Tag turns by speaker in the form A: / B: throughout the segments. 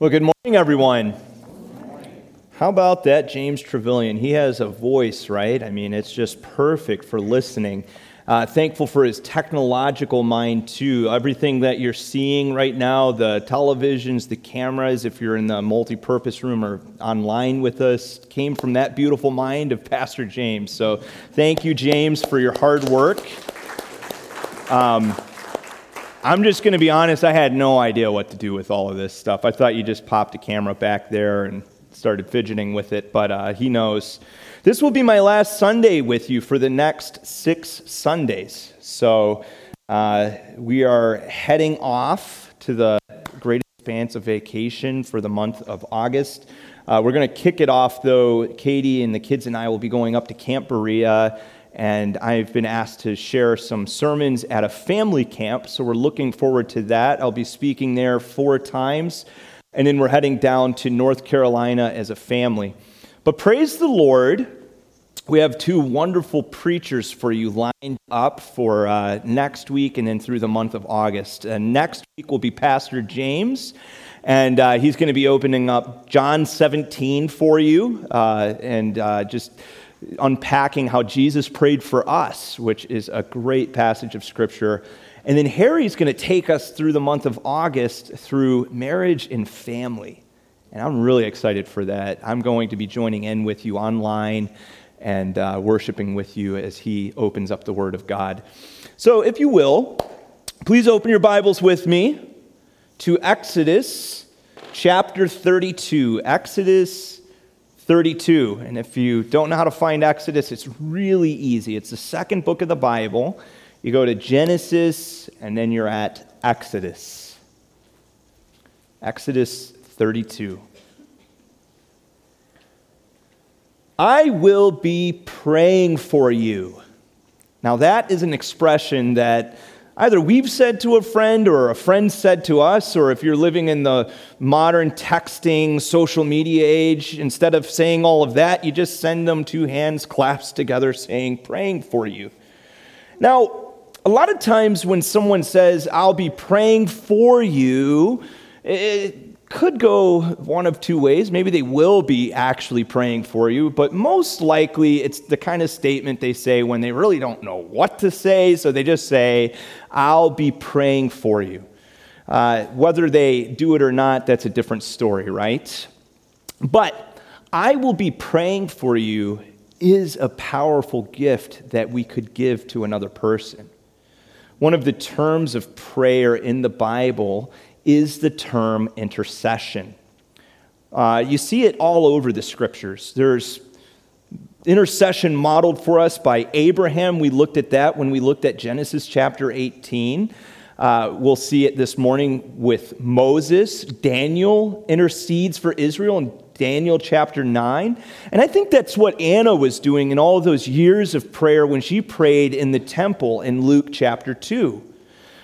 A: Well, good morning, everyone. How about that, James Trevelyan? He has a voice, right? I mean, it's just perfect for listening. Uh, thankful for his technological mind, too. Everything that you're seeing right now the televisions, the cameras, if you're in the multi purpose room or online with us came from that beautiful mind of Pastor James. So thank you, James, for your hard work. Um, I'm just going to be honest, I had no idea what to do with all of this stuff. I thought you just popped a camera back there and started fidgeting with it, but uh, he knows. This will be my last Sunday with you for the next six Sundays. So uh, we are heading off to the great expanse of vacation for the month of August. Uh, we're going to kick it off, though. Katie and the kids and I will be going up to Camp Berea and I've been asked to share some sermons at a family camp, so we're looking forward to that. I'll be speaking there four times, and then we're heading down to North Carolina as a family. But praise the Lord, we have two wonderful preachers for you lined up for uh, next week and then through the month of August. Uh, next week will be Pastor James, and uh, he's going to be opening up John 17 for you, uh, and uh, just unpacking how Jesus prayed for us, which is a great passage of Scripture. And then Harry's going to take us through the month of August through marriage and family. And I'm really excited for that. I'm going to be joining in with you online and uh, worshiping with you as he opens up the Word of God. So, if you will, please open your Bibles with me to Exodus chapter 32. Exodus 32. And if you don't know how to find Exodus, it's really easy. It's the second book of the Bible. You go to Genesis, and then you're at Exodus. Exodus 32. I will be praying for you. Now, that is an expression that either we've said to a friend or a friend said to us, or if you're living in the modern texting, social media age, instead of saying all of that, you just send them two hands clasped together saying, praying for you. Now, a lot of times when someone says, I'll be praying for you, it, could go one of two ways. Maybe they will be actually praying for you, but most likely it's the kind of statement they say when they really don't know what to say, so they just say, I'll be praying for you. Uh, whether they do it or not, that's a different story, right? But I will be praying for you is a powerful gift that we could give to another person. One of the terms of prayer in the Bible is the term intercession. Uh, you see it all over the scriptures. There's intercession modeled for us by Abraham. We looked at that when we looked at Genesis chapter 18. Uh, we'll see it this morning with Moses. Daniel intercedes for Israel in Daniel chapter 9. And I think that's what Anna was doing in all those years of prayer when she prayed in the temple in Luke chapter 2.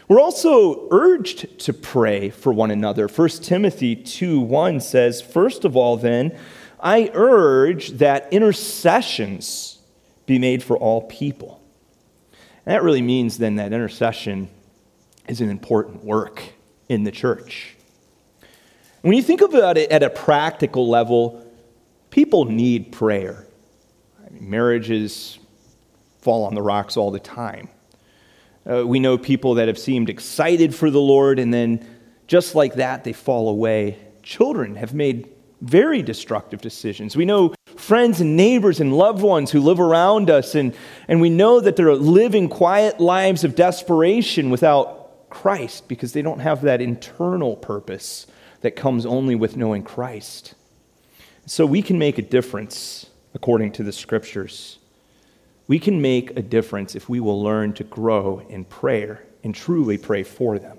A: We're also urged to pray for one another. 1 Timothy 2 1 says, First of all, then, I urge that intercessions be made for all people. And that really means then that intercession is an important work in the church. When you think about it at a practical level, people need prayer. I mean, marriages fall on the rocks all the time. Uh, we know people that have seemed excited for the Lord, and then just like that, they fall away. Children have made very destructive decisions. We know friends and neighbors and loved ones who live around us, and, and we know that they're living quiet lives of desperation without Christ because they don't have that internal purpose that comes only with knowing Christ. So we can make a difference according to the scriptures. We can make a difference if we will learn to grow in prayer and truly pray for them.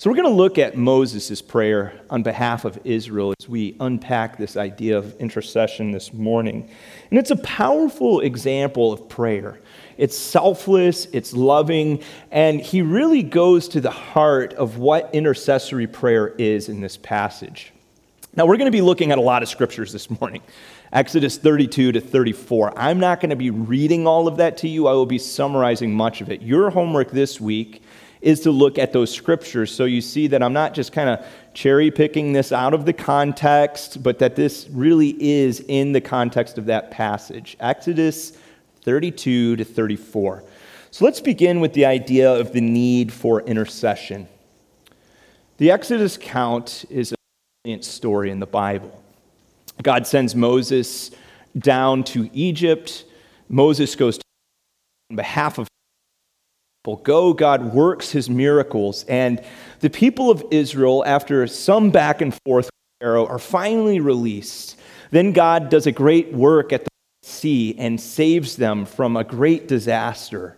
A: So, we're going to look at Moses' prayer on behalf of Israel as we unpack this idea of intercession this morning. And it's a powerful example of prayer. It's selfless, it's loving, and he really goes to the heart of what intercessory prayer is in this passage. Now, we're going to be looking at a lot of scriptures this morning. Exodus 32 to 34. I'm not going to be reading all of that to you. I will be summarizing much of it. Your homework this week is to look at those scriptures. So you see that I'm not just kind of cherry picking this out of the context, but that this really is in the context of that passage Exodus 32 to 34. So let's begin with the idea of the need for intercession. The Exodus count is a brilliant story in the Bible. God sends Moses down to Egypt. Moses goes on behalf of people. Go, God works his miracles. And the people of Israel, after some back and forth with Pharaoh, are finally released. Then God does a great work at the sea and saves them from a great disaster.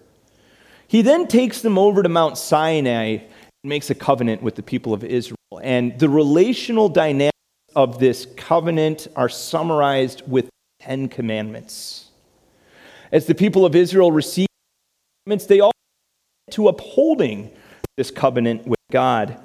A: He then takes them over to Mount Sinai and makes a covenant with the people of Israel. And the relational dynamics of this covenant are summarized with 10 commandments. As the people of Israel receive the commandments, they all to upholding this covenant with God.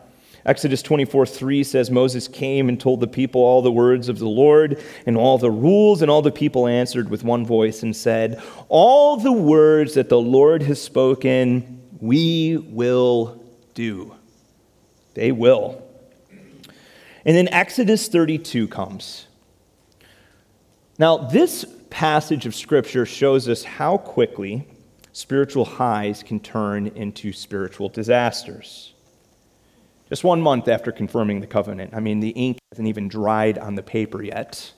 A: Exodus 24 3 says, Moses came and told the people all the words of the Lord and all the rules, and all the people answered with one voice and said, All the words that the Lord has spoken, we will do. They will. And then Exodus 32 comes. Now, this passage of Scripture shows us how quickly spiritual highs can turn into spiritual disasters. Just one month after confirming the covenant, I mean, the ink hasn't even dried on the paper yet.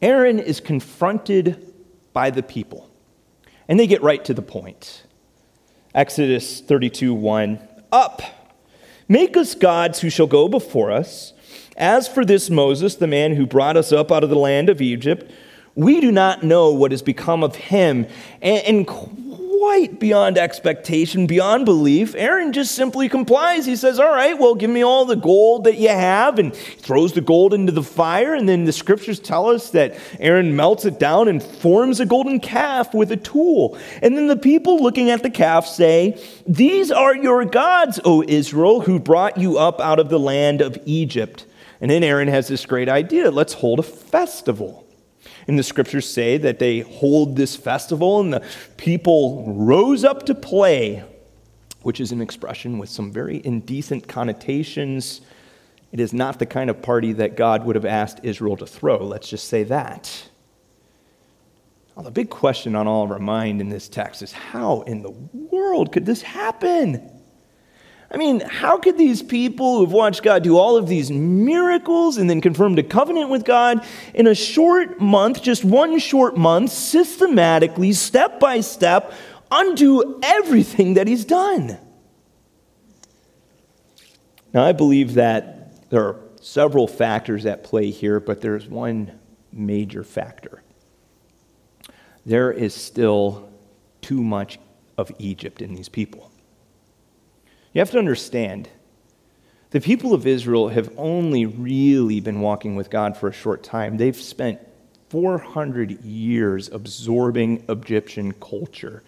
A: Aaron is confronted by the people, and they get right to the point. Exodus 32 1 Up, make us gods who shall go before us. As for this Moses, the man who brought us up out of the land of Egypt, we do not know what has become of him. And, quite beyond expectation, beyond belief, Aaron just simply complies. He says, All right, well, give me all the gold that you have, and throws the gold into the fire. And then the scriptures tell us that Aaron melts it down and forms a golden calf with a tool. And then the people looking at the calf say, These are your gods, O Israel, who brought you up out of the land of Egypt. And then Aaron has this great idea let's hold a festival. And the scriptures say that they hold this festival and the people rose up to play, which is an expression with some very indecent connotations. It is not the kind of party that God would have asked Israel to throw. Let's just say that. Well, the big question on all of our mind in this text is how in the world could this happen? I mean, how could these people who've watched God do all of these miracles and then confirmed a covenant with God in a short month, just one short month, systematically, step by step, undo everything that He's done? Now, I believe that there are several factors at play here, but there's one major factor. There is still too much of Egypt in these people. You have to understand, the people of Israel have only really been walking with God for a short time. They've spent 400 years absorbing Egyptian culture.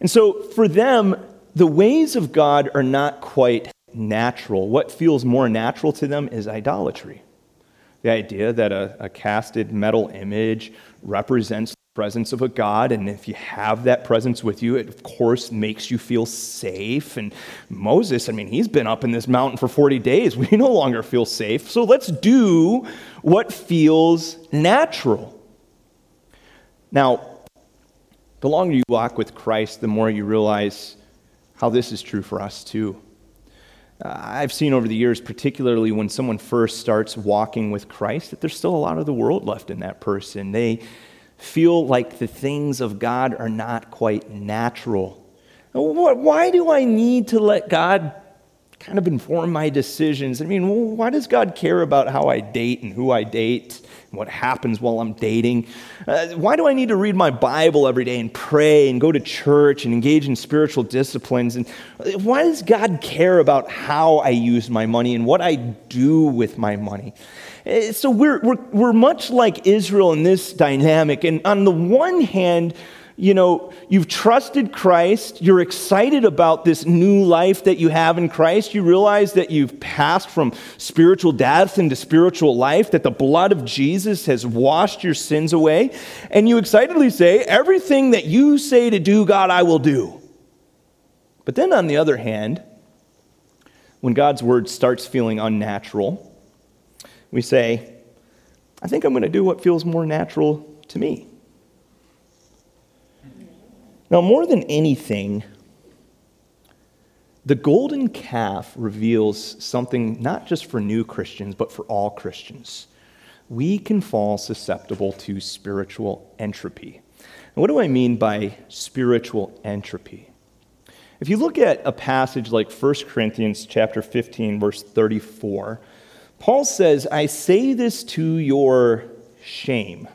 A: And so for them, the ways of God are not quite natural. What feels more natural to them is idolatry. The idea that a, a casted metal image represents presence of a God, and if you have that presence with you, it of course makes you feel safe. And Moses, I mean, he's been up in this mountain for 40 days. We no longer feel safe. So let's do what feels natural. Now, the longer you walk with Christ, the more you realize how this is true for us too. Uh, I've seen over the years, particularly when someone first starts walking with Christ, that there's still a lot of the world left in that person. They feel like the things of God are not quite natural. Why do I need to let God kind of inform my decisions? I mean, why does God care about how I date and who I date and what happens while I'm dating? Uh, why do I need to read my Bible every day and pray and go to church and engage in spiritual disciplines? And why does God care about how I use my money and what I do with my money? Eh, so we're, we're, we're much like Israel in this dynamic. And on the one hand, you know, you've trusted Christ, you're excited about this new life that you have in Christ, you realize that you've passed from spiritual death into spiritual life, that the blood of Jesus has washed your sins away, and you excitedly say, Everything that you say to do, God, I will do. But then on the other hand, when God's word starts feeling unnatural, we say, I think I'm going to do what feels more natural to me. Now, more than anything, the golden calf reveals something not just for new Christians, but for all Christians. We can fall susceptible to spiritual entropy. And what do I mean by spiritual entropy? If you look at a passage like 1 Corinthians chapter 15 verse 34, Paul says, "I say this to your shame."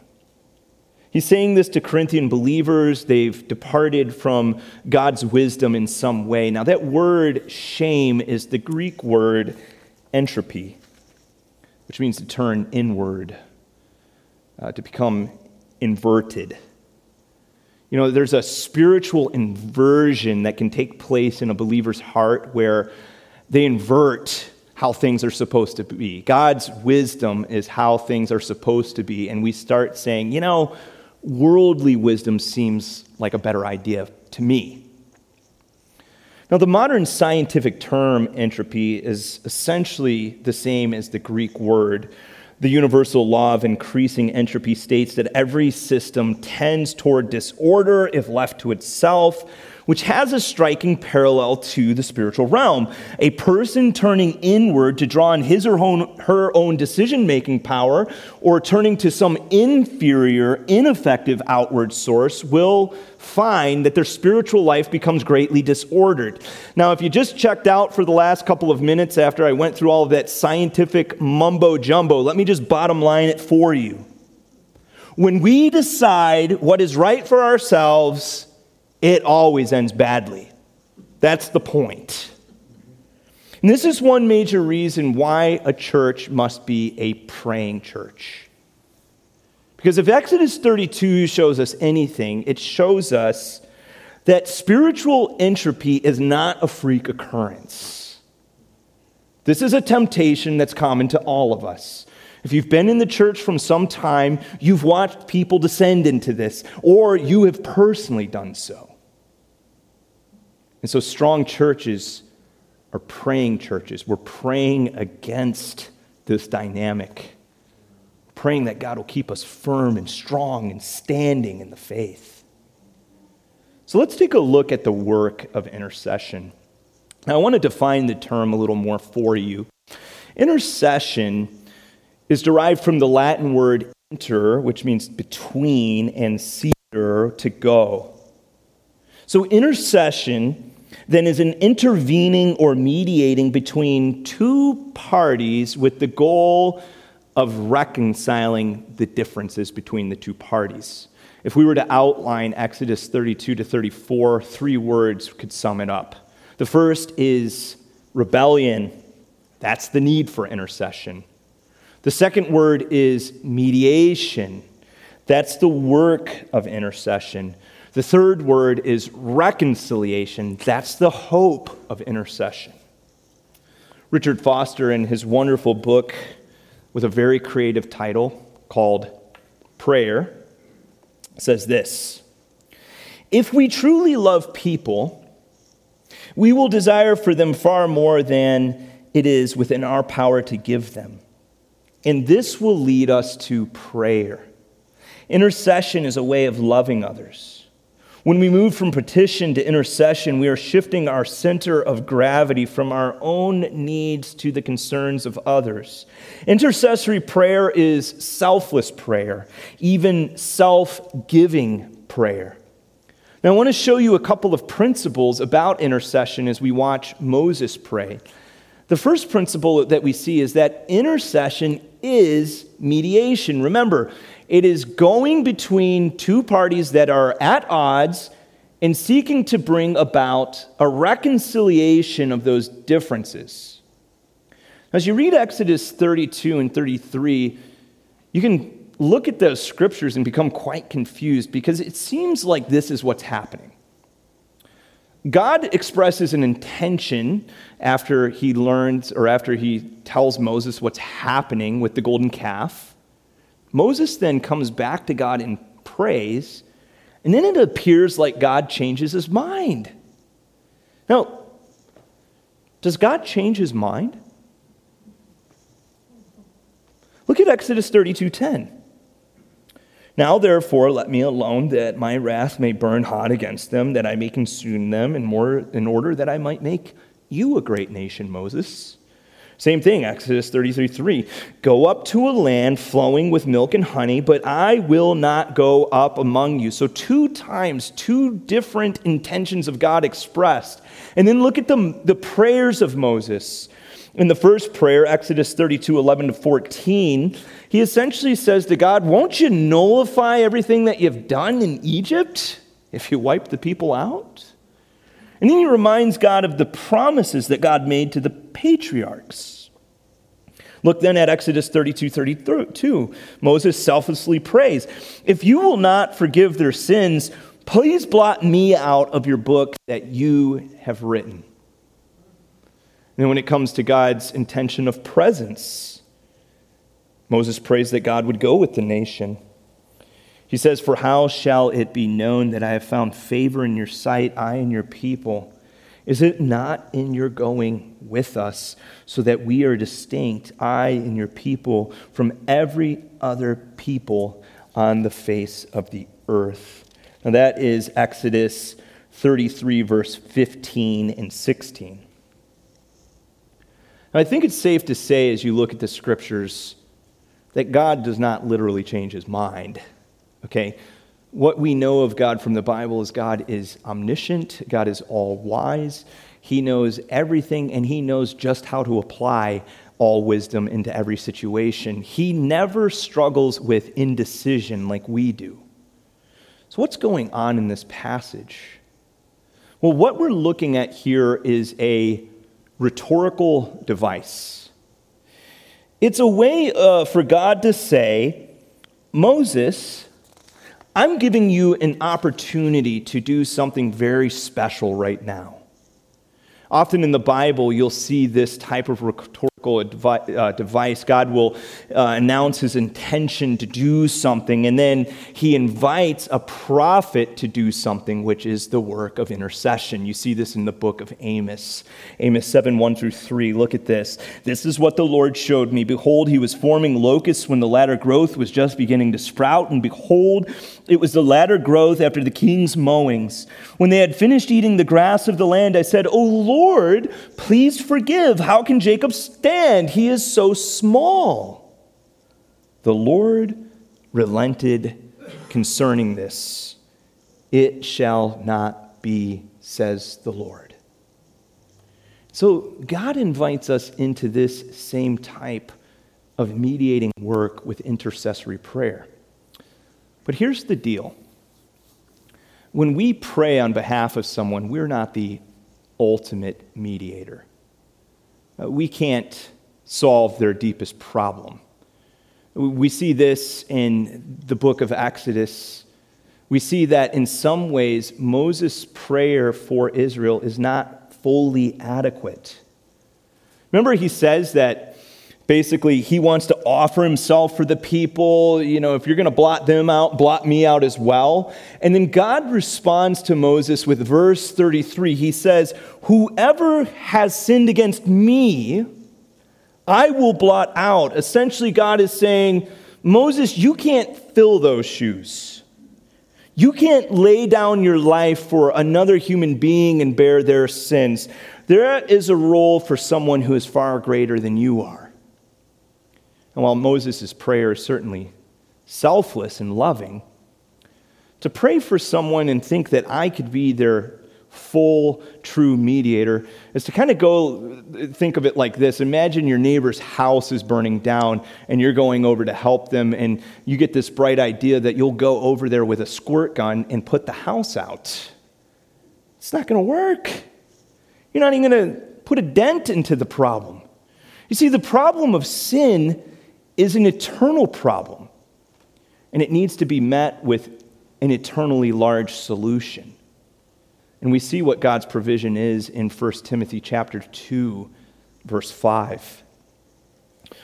A: He's saying this to Corinthian believers. They've departed from God's wisdom in some way. Now, that word shame is the Greek word entropy, which means to turn inward, uh, to become inverted. You know, there's a spiritual inversion that can take place in a believer's heart where they invert how things are supposed to be. God's wisdom is how things are supposed to be. And we start saying, you know, worldly wisdom seems like a better idea to me. Now, the modern scientific term entropy is essentially the same as the Greek word. The universal law of increasing entropy states that every system tends toward disorder if left to itself which has a striking parallel to the spiritual realm. A person turning inward to draw on his or her own decision making power or turning to some inferior, ineffective outward source will find that their spiritual life becomes greatly disordered. Now, if you just checked out for the last couple of minutes after I went through all of that scientific mumbo jumbo, let me just bottom line it for you. When we decide what is right for ourselves, it always ends badly. That's the point. And this is one major reason why a church must be a praying church. Because if Exodus 32 shows us anything, it shows us that spiritual entropy is not a freak occurrence. This is a temptation that's common to all of us. If you've been in the church from some time, you've watched people descend into this, or you have personally done so. And so, strong churches are praying churches. We're praying against this dynamic, praying that God will keep us firm and strong and standing in the faith. So, let's take a look at the work of intercession. Now, I want to define the term a little more for you. Intercession is derived from the Latin word inter, which means between, and ceder, to go. So, intercession then is an intervening or mediating between two parties with the goal of reconciling the differences between the two parties. If we were to outline Exodus 32 to 34, three words could sum it up. The first is rebellion. That's the need for intercession. The second word is mediation. That's the work of intercession. The third word is reconciliation. That's the hope of intercession. Richard Foster, in his wonderful book with a very creative title called Prayer, says this If we truly love people, we will desire for them far more than it is within our power to give them. And this will lead us to prayer. Intercession is a way of loving others. When we move from petition to intercession, we are shifting our center of gravity from our own needs to the concerns of others. Intercessory prayer is selfless prayer, even self giving prayer. Now, I want to show you a couple of principles about intercession as we watch Moses pray. The first principle that we see is that intercession is mediation. Remember, it is going between two parties that are at odds and seeking to bring about a reconciliation of those differences. As you read Exodus 32 and 33, you can look at those scriptures and become quite confused because it seems like this is what's happening. God expresses an intention after he learns or after he tells Moses what's happening with the golden calf. Moses then comes back to God in praise, and then it appears like God changes his mind. Now, does God change his mind? Look at Exodus 32:10. Now, therefore, let me alone that my wrath may burn hot against them, that I may consume them, in, more, in order that I might make you a great nation, Moses. Same thing, Exodus 33 3. Go up to a land flowing with milk and honey, but I will not go up among you. So, two times, two different intentions of God expressed. And then look at the, the prayers of Moses. In the first prayer, Exodus 32 11 to 14, he essentially says to God, Won't you nullify everything that you've done in Egypt if you wipe the people out? And then he reminds God of the promises that God made to the patriarchs. Look then at Exodus 32 32. Moses selflessly prays, If you will not forgive their sins, please blot me out of your book that you have written. And when it comes to God's intention of presence, Moses prays that God would go with the nation. He says, For how shall it be known that I have found favor in your sight, I and your people? Is it not in your going with us, so that we are distinct, I and your people, from every other people on the face of the earth? Now that is Exodus 33, verse 15 and 16. Now, I think it's safe to say, as you look at the scriptures, that God does not literally change his mind. Okay? What we know of God from the Bible is God is omniscient, God is all wise. He knows everything, and he knows just how to apply all wisdom into every situation. He never struggles with indecision like we do. So, what's going on in this passage? Well, what we're looking at here is a rhetorical device. It's a way uh, for God to say, Moses, I'm giving you an opportunity to do something very special right now. Often in the Bible, you'll see this type of rhetorical device. God will uh, announce his intention to do something, and then he invites a prophet to do something, which is the work of intercession. You see this in the book of Amos. Amos 7 1 through 3. Look at this. This is what the Lord showed me. Behold, he was forming locusts when the latter growth was just beginning to sprout, and behold, it was the latter growth after the king's mowings. When they had finished eating the grass of the land, I said, O Lord, please forgive. How can Jacob stand? And he is so small. The Lord relented concerning this. It shall not be, says the Lord. So God invites us into this same type of mediating work with intercessory prayer. But here's the deal when we pray on behalf of someone, we're not the ultimate mediator. Uh, we can't solve their deepest problem. We see this in the book of Exodus. We see that in some ways, Moses' prayer for Israel is not fully adequate. Remember, he says that Basically, he wants to offer himself for the people. You know, if you're going to blot them out, blot me out as well. And then God responds to Moses with verse 33. He says, Whoever has sinned against me, I will blot out. Essentially, God is saying, Moses, you can't fill those shoes. You can't lay down your life for another human being and bear their sins. There is a role for someone who is far greater than you are. And while Moses' prayer is certainly selfless and loving, to pray for someone and think that I could be their full, true mediator is to kind of go think of it like this Imagine your neighbor's house is burning down and you're going over to help them, and you get this bright idea that you'll go over there with a squirt gun and put the house out. It's not going to work. You're not even going to put a dent into the problem. You see, the problem of sin is an eternal problem, and it needs to be met with an eternally large solution. And we see what God's provision is in 1 Timothy chapter 2 verse 5.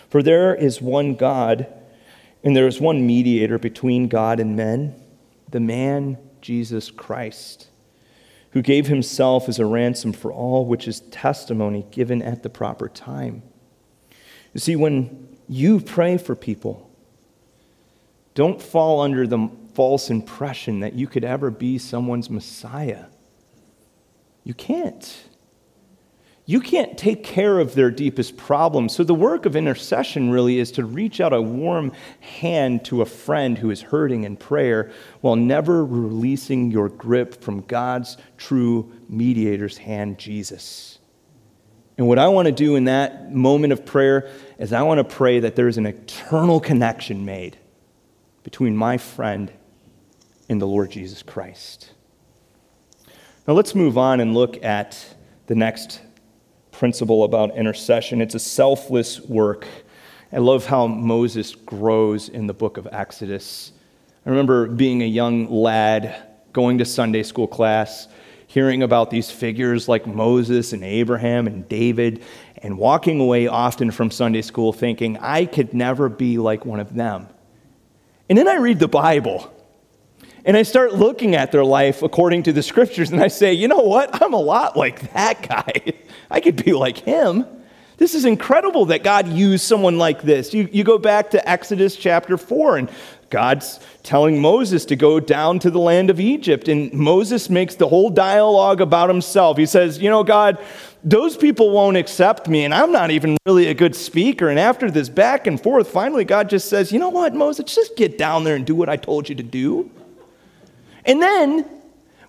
A: For there is one God and there is one mediator between God and men, the man Jesus Christ, who gave himself as a ransom for all, which is testimony given at the proper time. You see, when you pray for people, don't fall under the false impression that you could ever be someone's Messiah. You can't. You can't take care of their deepest problems. So, the work of intercession really is to reach out a warm hand to a friend who is hurting in prayer while never releasing your grip from God's true mediator's hand, Jesus. And what I want to do in that moment of prayer is I want to pray that there's an eternal connection made between my friend and the Lord Jesus Christ. Now, let's move on and look at the next principle about intercession. It's a selfless work. I love how Moses grows in the book of Exodus. I remember being a young lad going to Sunday school class, hearing about these figures like Moses and Abraham and David, and walking away often from Sunday school thinking, I could never be like one of them. And then I read the Bible. And I start looking at their life according to the scriptures, and I say, you know what? I'm a lot like that guy. I could be like him. This is incredible that God used someone like this. You, you go back to Exodus chapter 4, and God's telling Moses to go down to the land of Egypt. And Moses makes the whole dialogue about himself. He says, You know, God, those people won't accept me, and I'm not even really a good speaker. And after this back and forth, finally, God just says, You know what, Moses, just get down there and do what I told you to do. And then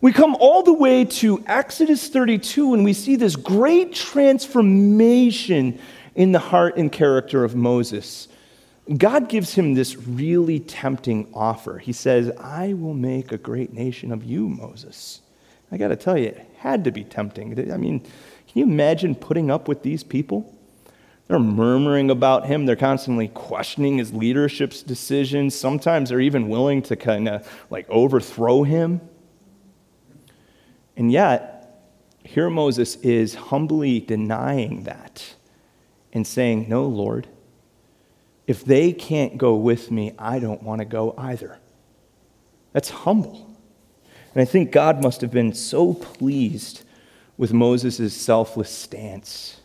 A: we come all the way to Exodus 32 and we see this great transformation in the heart and character of Moses. God gives him this really tempting offer. He says, I will make a great nation of you, Moses. I got to tell you, it had to be tempting. I mean, can you imagine putting up with these people? They're murmuring about him. They're constantly questioning his leadership's decisions. Sometimes they're even willing to kind of like overthrow him. And yet, here Moses is humbly denying that and saying, No, Lord, if they can't go with me, I don't want to go either. That's humble. And I think God must have been so pleased with Moses' selfless stance.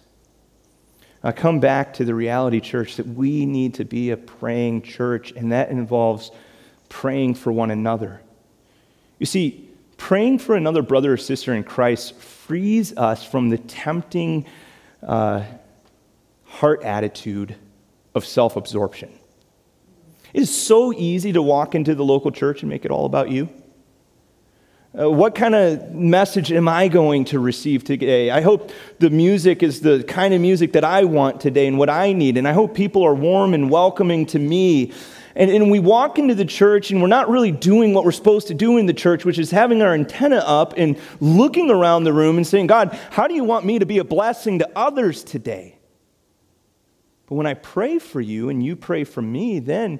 A: I come back to the reality, church, that we need to be a praying church, and that involves praying for one another. You see, praying for another brother or sister in Christ frees us from the tempting uh, heart attitude of self absorption. It is so easy to walk into the local church and make it all about you. Uh, what kind of message am I going to receive today? I hope the music is the kind of music that I want today and what I need. And I hope people are warm and welcoming to me and, and we walk into the church and we're not really doing what we're supposed to do in the church, which is having our antenna up and looking around the room and saying, God, how do you want me to be a blessing to others today? But when I pray for you and you pray for me, then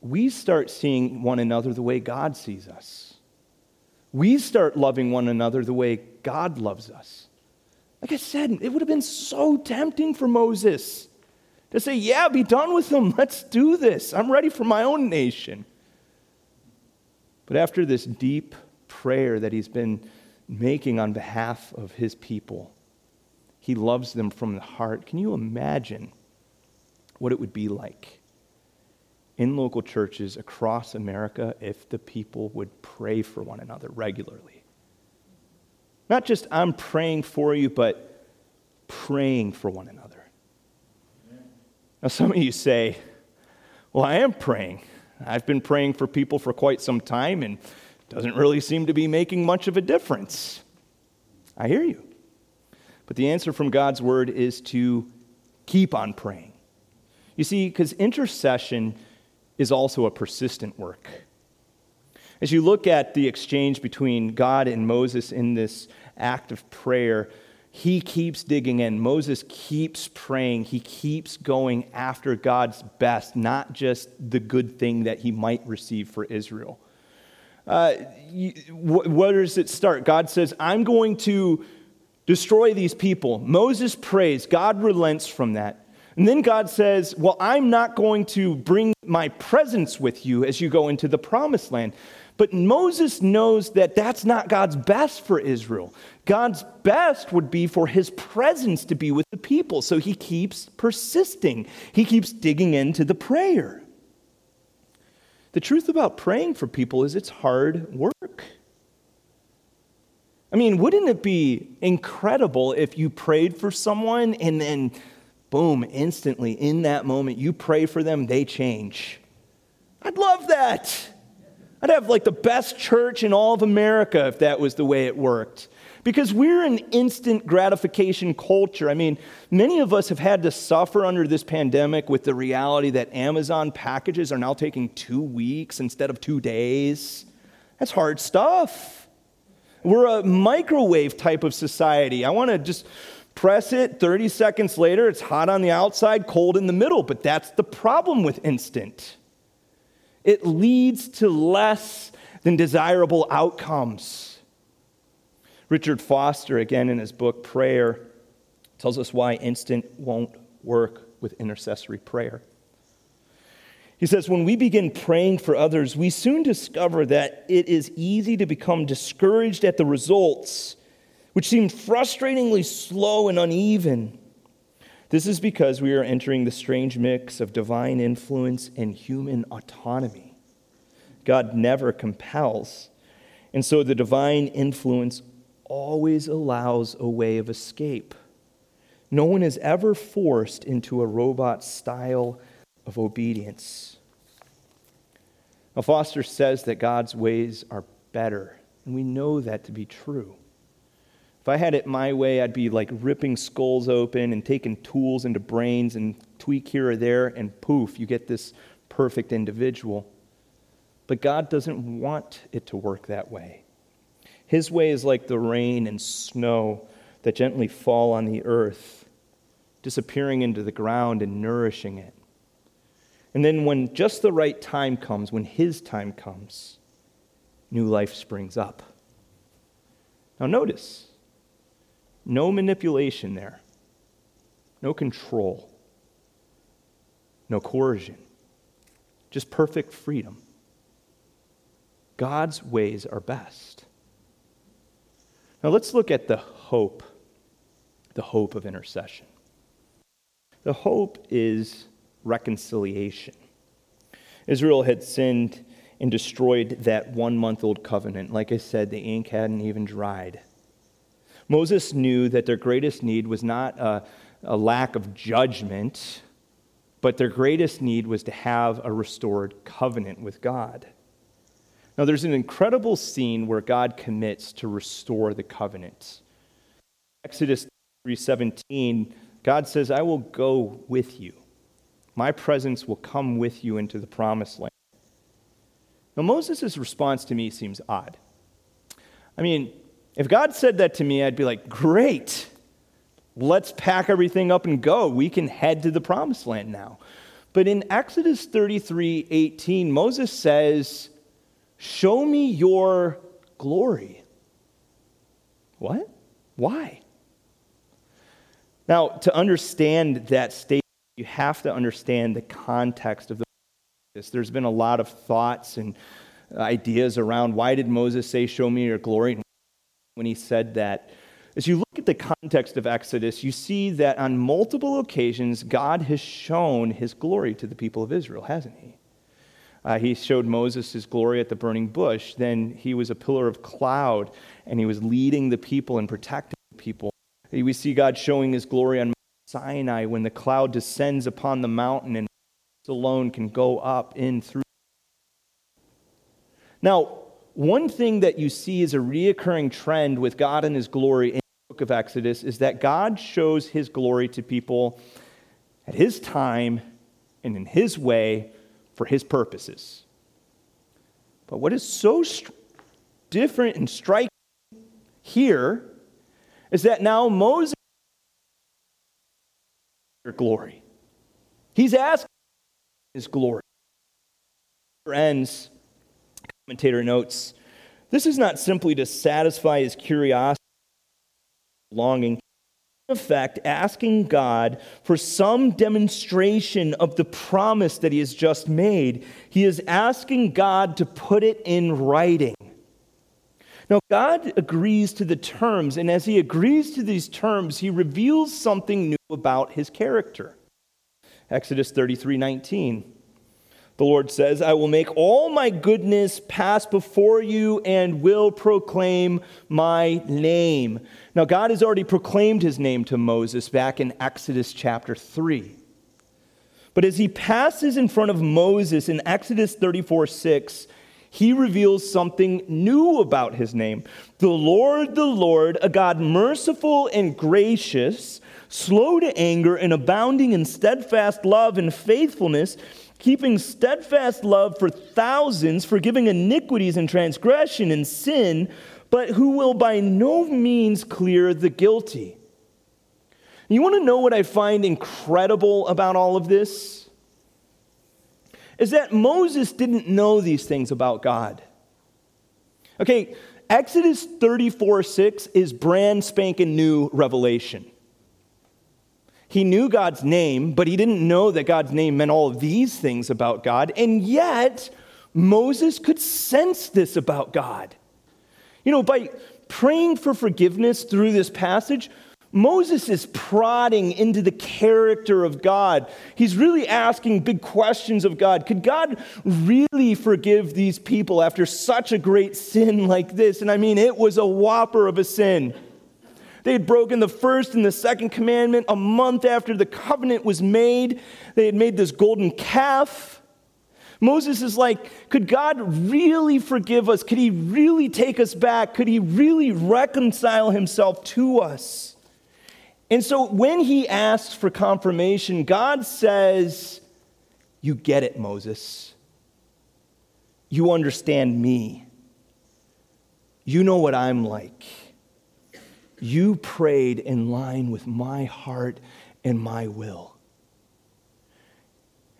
A: we start seeing one another the way God sees us. We start loving one another the way God loves us. Like I said, it would have been so tempting for Moses to say, Yeah, be done with them. Let's do this. I'm ready for my own nation. But after this deep prayer that he's been making on behalf of his people, he loves them from the heart. Can you imagine what it would be like in local churches across America if the people would pray for one another regularly? Not just I'm praying for you, but praying for one another. Now, some of you say, Well, I am praying. I've been praying for people for quite some time and it doesn't really seem to be making much of a difference. I hear you. But the answer from God's word is to keep on praying. You see, because intercession is also a persistent work. As you look at the exchange between God and Moses in this act of prayer, he keeps digging in. Moses keeps praying. He keeps going after God's best, not just the good thing that he might receive for Israel. Uh, where does it start? God says, I'm going to destroy these people. Moses prays. God relents from that. And then God says, Well, I'm not going to bring my presence with you as you go into the promised land. But Moses knows that that's not God's best for Israel. God's best would be for his presence to be with the people. So he keeps persisting, he keeps digging into the prayer. The truth about praying for people is it's hard work. I mean, wouldn't it be incredible if you prayed for someone and then, boom, instantly in that moment, you pray for them, they change? I'd love that. I'd have like the best church in all of America if that was the way it worked. Because we're an instant gratification culture. I mean, many of us have had to suffer under this pandemic with the reality that Amazon packages are now taking two weeks instead of two days. That's hard stuff. We're a microwave type of society. I want to just press it 30 seconds later, it's hot on the outside, cold in the middle. But that's the problem with instant it leads to less than desirable outcomes. Richard Foster, again in his book Prayer, tells us why instant won't work with intercessory prayer. He says, when we begin praying for others, we soon discover that it is easy to become discouraged at the results, which seem frustratingly slow and uneven. This is because we are entering the strange mix of divine influence and human autonomy. God never compels. And so the divine influence always allows a way of escape. No one is ever forced into a robot style of obedience. Now, Foster says that God's ways are better, and we know that to be true. If I had it my way, I'd be like ripping skulls open and taking tools into brains and tweak here or there, and poof, you get this perfect individual. But God doesn't want it to work that way. His way is like the rain and snow that gently fall on the earth, disappearing into the ground and nourishing it. And then, when just the right time comes, when His time comes, new life springs up. Now, notice no manipulation there, no control, no coercion, just perfect freedom. God's ways are best. Now let's look at the hope, the hope of intercession. The hope is reconciliation. Israel had sinned and destroyed that one month old covenant. Like I said, the ink hadn't even dried. Moses knew that their greatest need was not a, a lack of judgment, but their greatest need was to have a restored covenant with God. Now, there's an incredible scene where God commits to restore the covenant. Exodus 3:17, God says, "I will go with you. My presence will come with you into the promised land." Now, Moses' response to me seems odd. I mean, if God said that to me, I'd be like, great, let's pack everything up and go. We can head to the promised land now. But in Exodus 33 18, Moses says, Show me your glory. What? Why? Now, to understand that statement, you have to understand the context of the There's been a lot of thoughts and ideas around why did Moses say, Show me your glory? When he said that. As you look at the context of Exodus, you see that on multiple occasions, God has shown his glory to the people of Israel, hasn't he? Uh, he showed Moses his glory at the burning bush. Then he was a pillar of cloud, and he was leading the people and protecting the people. We see God showing his glory on Mount Sinai when the cloud descends upon the mountain and alone can go up in through. Now, one thing that you see is a reoccurring trend with God and his glory in the book of Exodus is that God shows his glory to people at his time and in his way for his purposes. But what is so st- different and striking here is that now Moses glory. He's asking his glory. Ends commentator notes this is not simply to satisfy his curiosity, longing. In effect, asking God for some demonstration of the promise that he has just made. He is asking God to put it in writing. Now, God agrees to the terms, and as he agrees to these terms, he reveals something new about his character. Exodus 33 19. The Lord says, I will make all my goodness pass before you and will proclaim my name. Now, God has already proclaimed his name to Moses back in Exodus chapter 3. But as he passes in front of Moses in Exodus 34 6, he reveals something new about his name. The Lord, the Lord, a God merciful and gracious, slow to anger and abounding in steadfast love and faithfulness keeping steadfast love for thousands, forgiving iniquities and transgression and sin, but who will by no means clear the guilty. You want to know what I find incredible about all of this? Is that Moses didn't know these things about God. Okay, Exodus 34 6 is brand spanking new revelation. He knew God's name, but he didn't know that God's name meant all of these things about God. And yet, Moses could sense this about God. You know, by praying for forgiveness through this passage, Moses is prodding into the character of God. He's really asking big questions of God. Could God really forgive these people after such a great sin like this? And I mean, it was a whopper of a sin. They had broken the first and the second commandment a month after the covenant was made. They had made this golden calf. Moses is like, could God really forgive us? Could he really take us back? Could he really reconcile himself to us? And so when he asks for confirmation, God says, You get it, Moses. You understand me. You know what I'm like. You prayed in line with my heart and my will.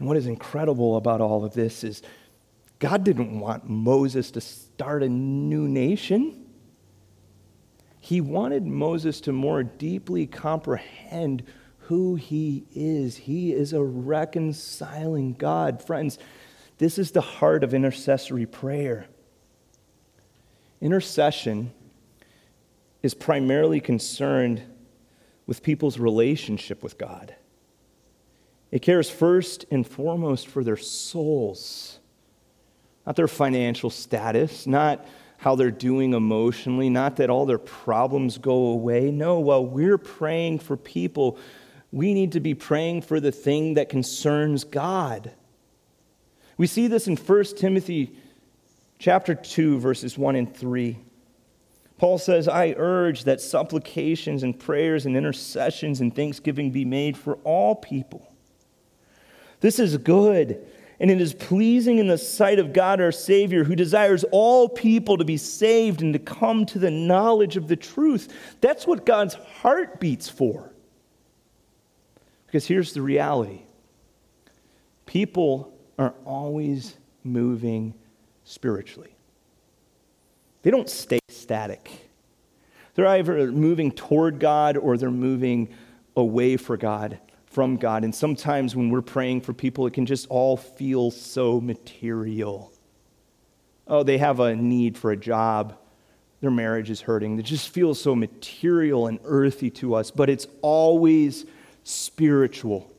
A: And what is incredible about all of this is God didn't want Moses to start a new nation. He wanted Moses to more deeply comprehend who he is. He is a reconciling God. Friends, this is the heart of intercessory prayer. Intercession is primarily concerned with people's relationship with God. It cares first and foremost for their souls, not their financial status, not how they're doing emotionally, not that all their problems go away. No, while we're praying for people, we need to be praying for the thing that concerns God. We see this in 1 Timothy chapter 2 verses 1 and 3. Paul says, I urge that supplications and prayers and intercessions and thanksgiving be made for all people. This is good, and it is pleasing in the sight of God our Savior, who desires all people to be saved and to come to the knowledge of the truth. That's what God's heart beats for. Because here's the reality people are always moving spiritually. They don't stay static. They're either moving toward God or they're moving away for God, from God. And sometimes when we're praying for people, it can just all feel so material. Oh, they have a need for a job. Their marriage is hurting. It just feels so material and earthy to us, but it's always spiritual.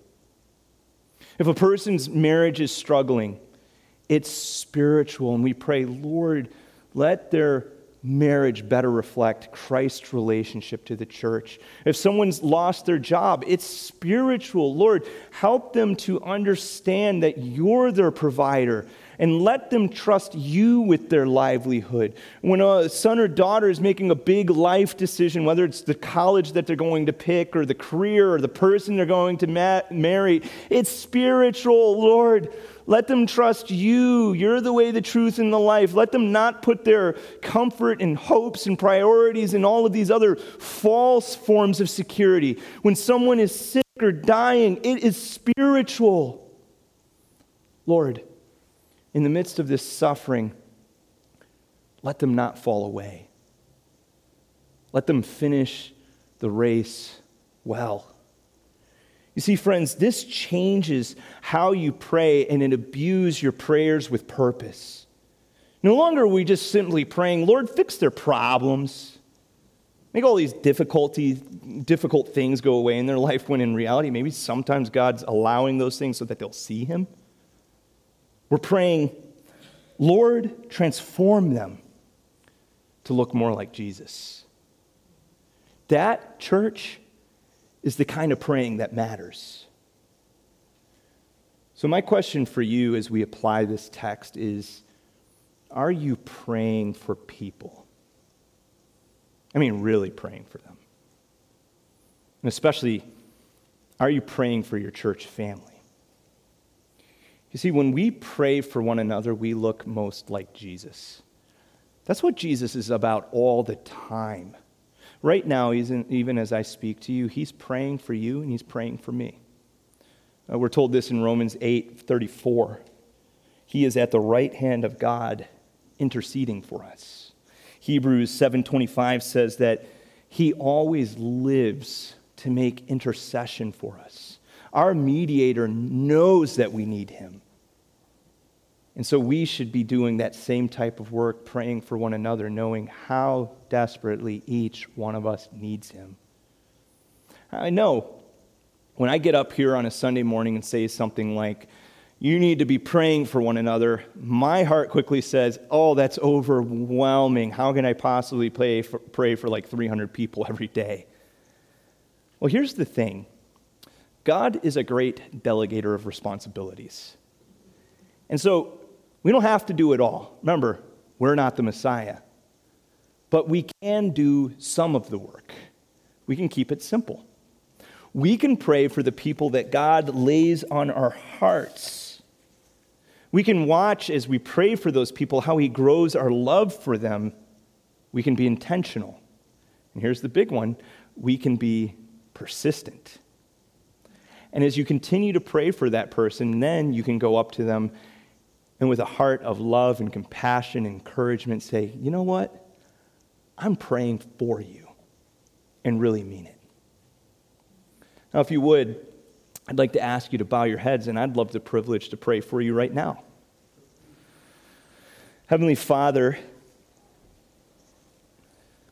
A: If a person's marriage is struggling, it's spiritual, and we pray, Lord, let their marriage better reflect Christ's relationship to the church. If someone's lost their job, it's spiritual. Lord, help them to understand that you're their provider and let them trust you with their livelihood. When a son or daughter is making a big life decision, whether it's the college that they're going to pick or the career or the person they're going to ma- marry, it's spiritual. Lord, let them trust you. You're the way, the truth, and the life. Let them not put their comfort and hopes and priorities in all of these other false forms of security. When someone is sick or dying, it is spiritual. Lord, in the midst of this suffering, let them not fall away. Let them finish the race well. You see, friends, this changes how you pray and it imbues your prayers with purpose. No longer are we just simply praying, Lord, fix their problems. Make all these difficulty, difficult things go away in their life when in reality, maybe sometimes God's allowing those things so that they'll see Him. We're praying, Lord, transform them to look more like Jesus. That, church, is the kind of praying that matters. So, my question for you as we apply this text is Are you praying for people? I mean, really praying for them. And especially, are you praying for your church family? You see, when we pray for one another, we look most like Jesus. That's what Jesus is about all the time. Right now, even as I speak to you, he's praying for you and he's praying for me. Uh, we're told this in Romans 8 34. He is at the right hand of God interceding for us. Hebrews 7:25 says that he always lives to make intercession for us. Our mediator knows that we need him. And so we should be doing that same type of work, praying for one another, knowing how desperately each one of us needs Him. I know when I get up here on a Sunday morning and say something like, you need to be praying for one another, my heart quickly says, oh, that's overwhelming. How can I possibly pray for, pray for like 300 people every day? Well, here's the thing God is a great delegator of responsibilities. And so we don't have to do it all. Remember, we're not the Messiah. But we can do some of the work. We can keep it simple. We can pray for the people that God lays on our hearts. We can watch as we pray for those people how He grows our love for them. We can be intentional. And here's the big one we can be persistent. And as you continue to pray for that person, then you can go up to them and with a heart of love and compassion and encouragement say, you know what? I'm praying for you and really mean it. Now, if you would, I'd like to ask you to bow your heads, and I'd love the privilege to pray for you right now. Heavenly Father,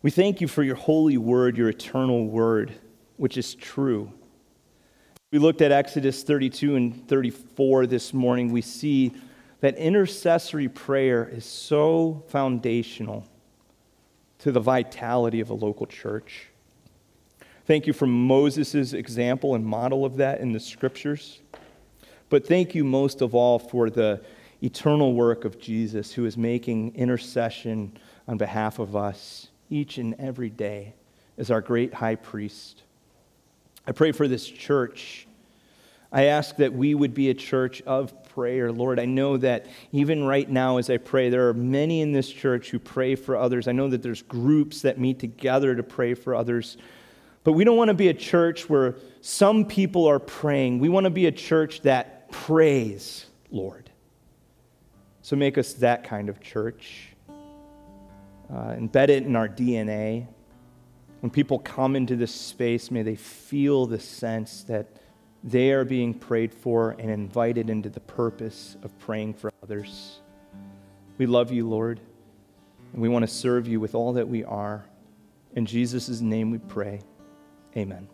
A: we thank you for your holy word, your eternal word, which is true. We looked at Exodus 32 and 34 this morning. We see that intercessory prayer is so foundational to the vitality of a local church. Thank you for Moses' example and model of that in the scriptures. But thank you most of all for the eternal work of Jesus, who is making intercession on behalf of us each and every day as our great high priest. I pray for this church. I ask that we would be a church of prayer. Lord, I know that even right now as I pray, there are many in this church who pray for others. I know that there's groups that meet together to pray for others. But we don't want to be a church where some people are praying. We want to be a church that prays, Lord. So make us that kind of church. Uh, embed it in our DNA. When people come into this space, may they feel the sense that they are being prayed for and invited into the purpose of praying for others. We love you, Lord, and we want to serve you with all that we are. In Jesus' name we pray. Amen.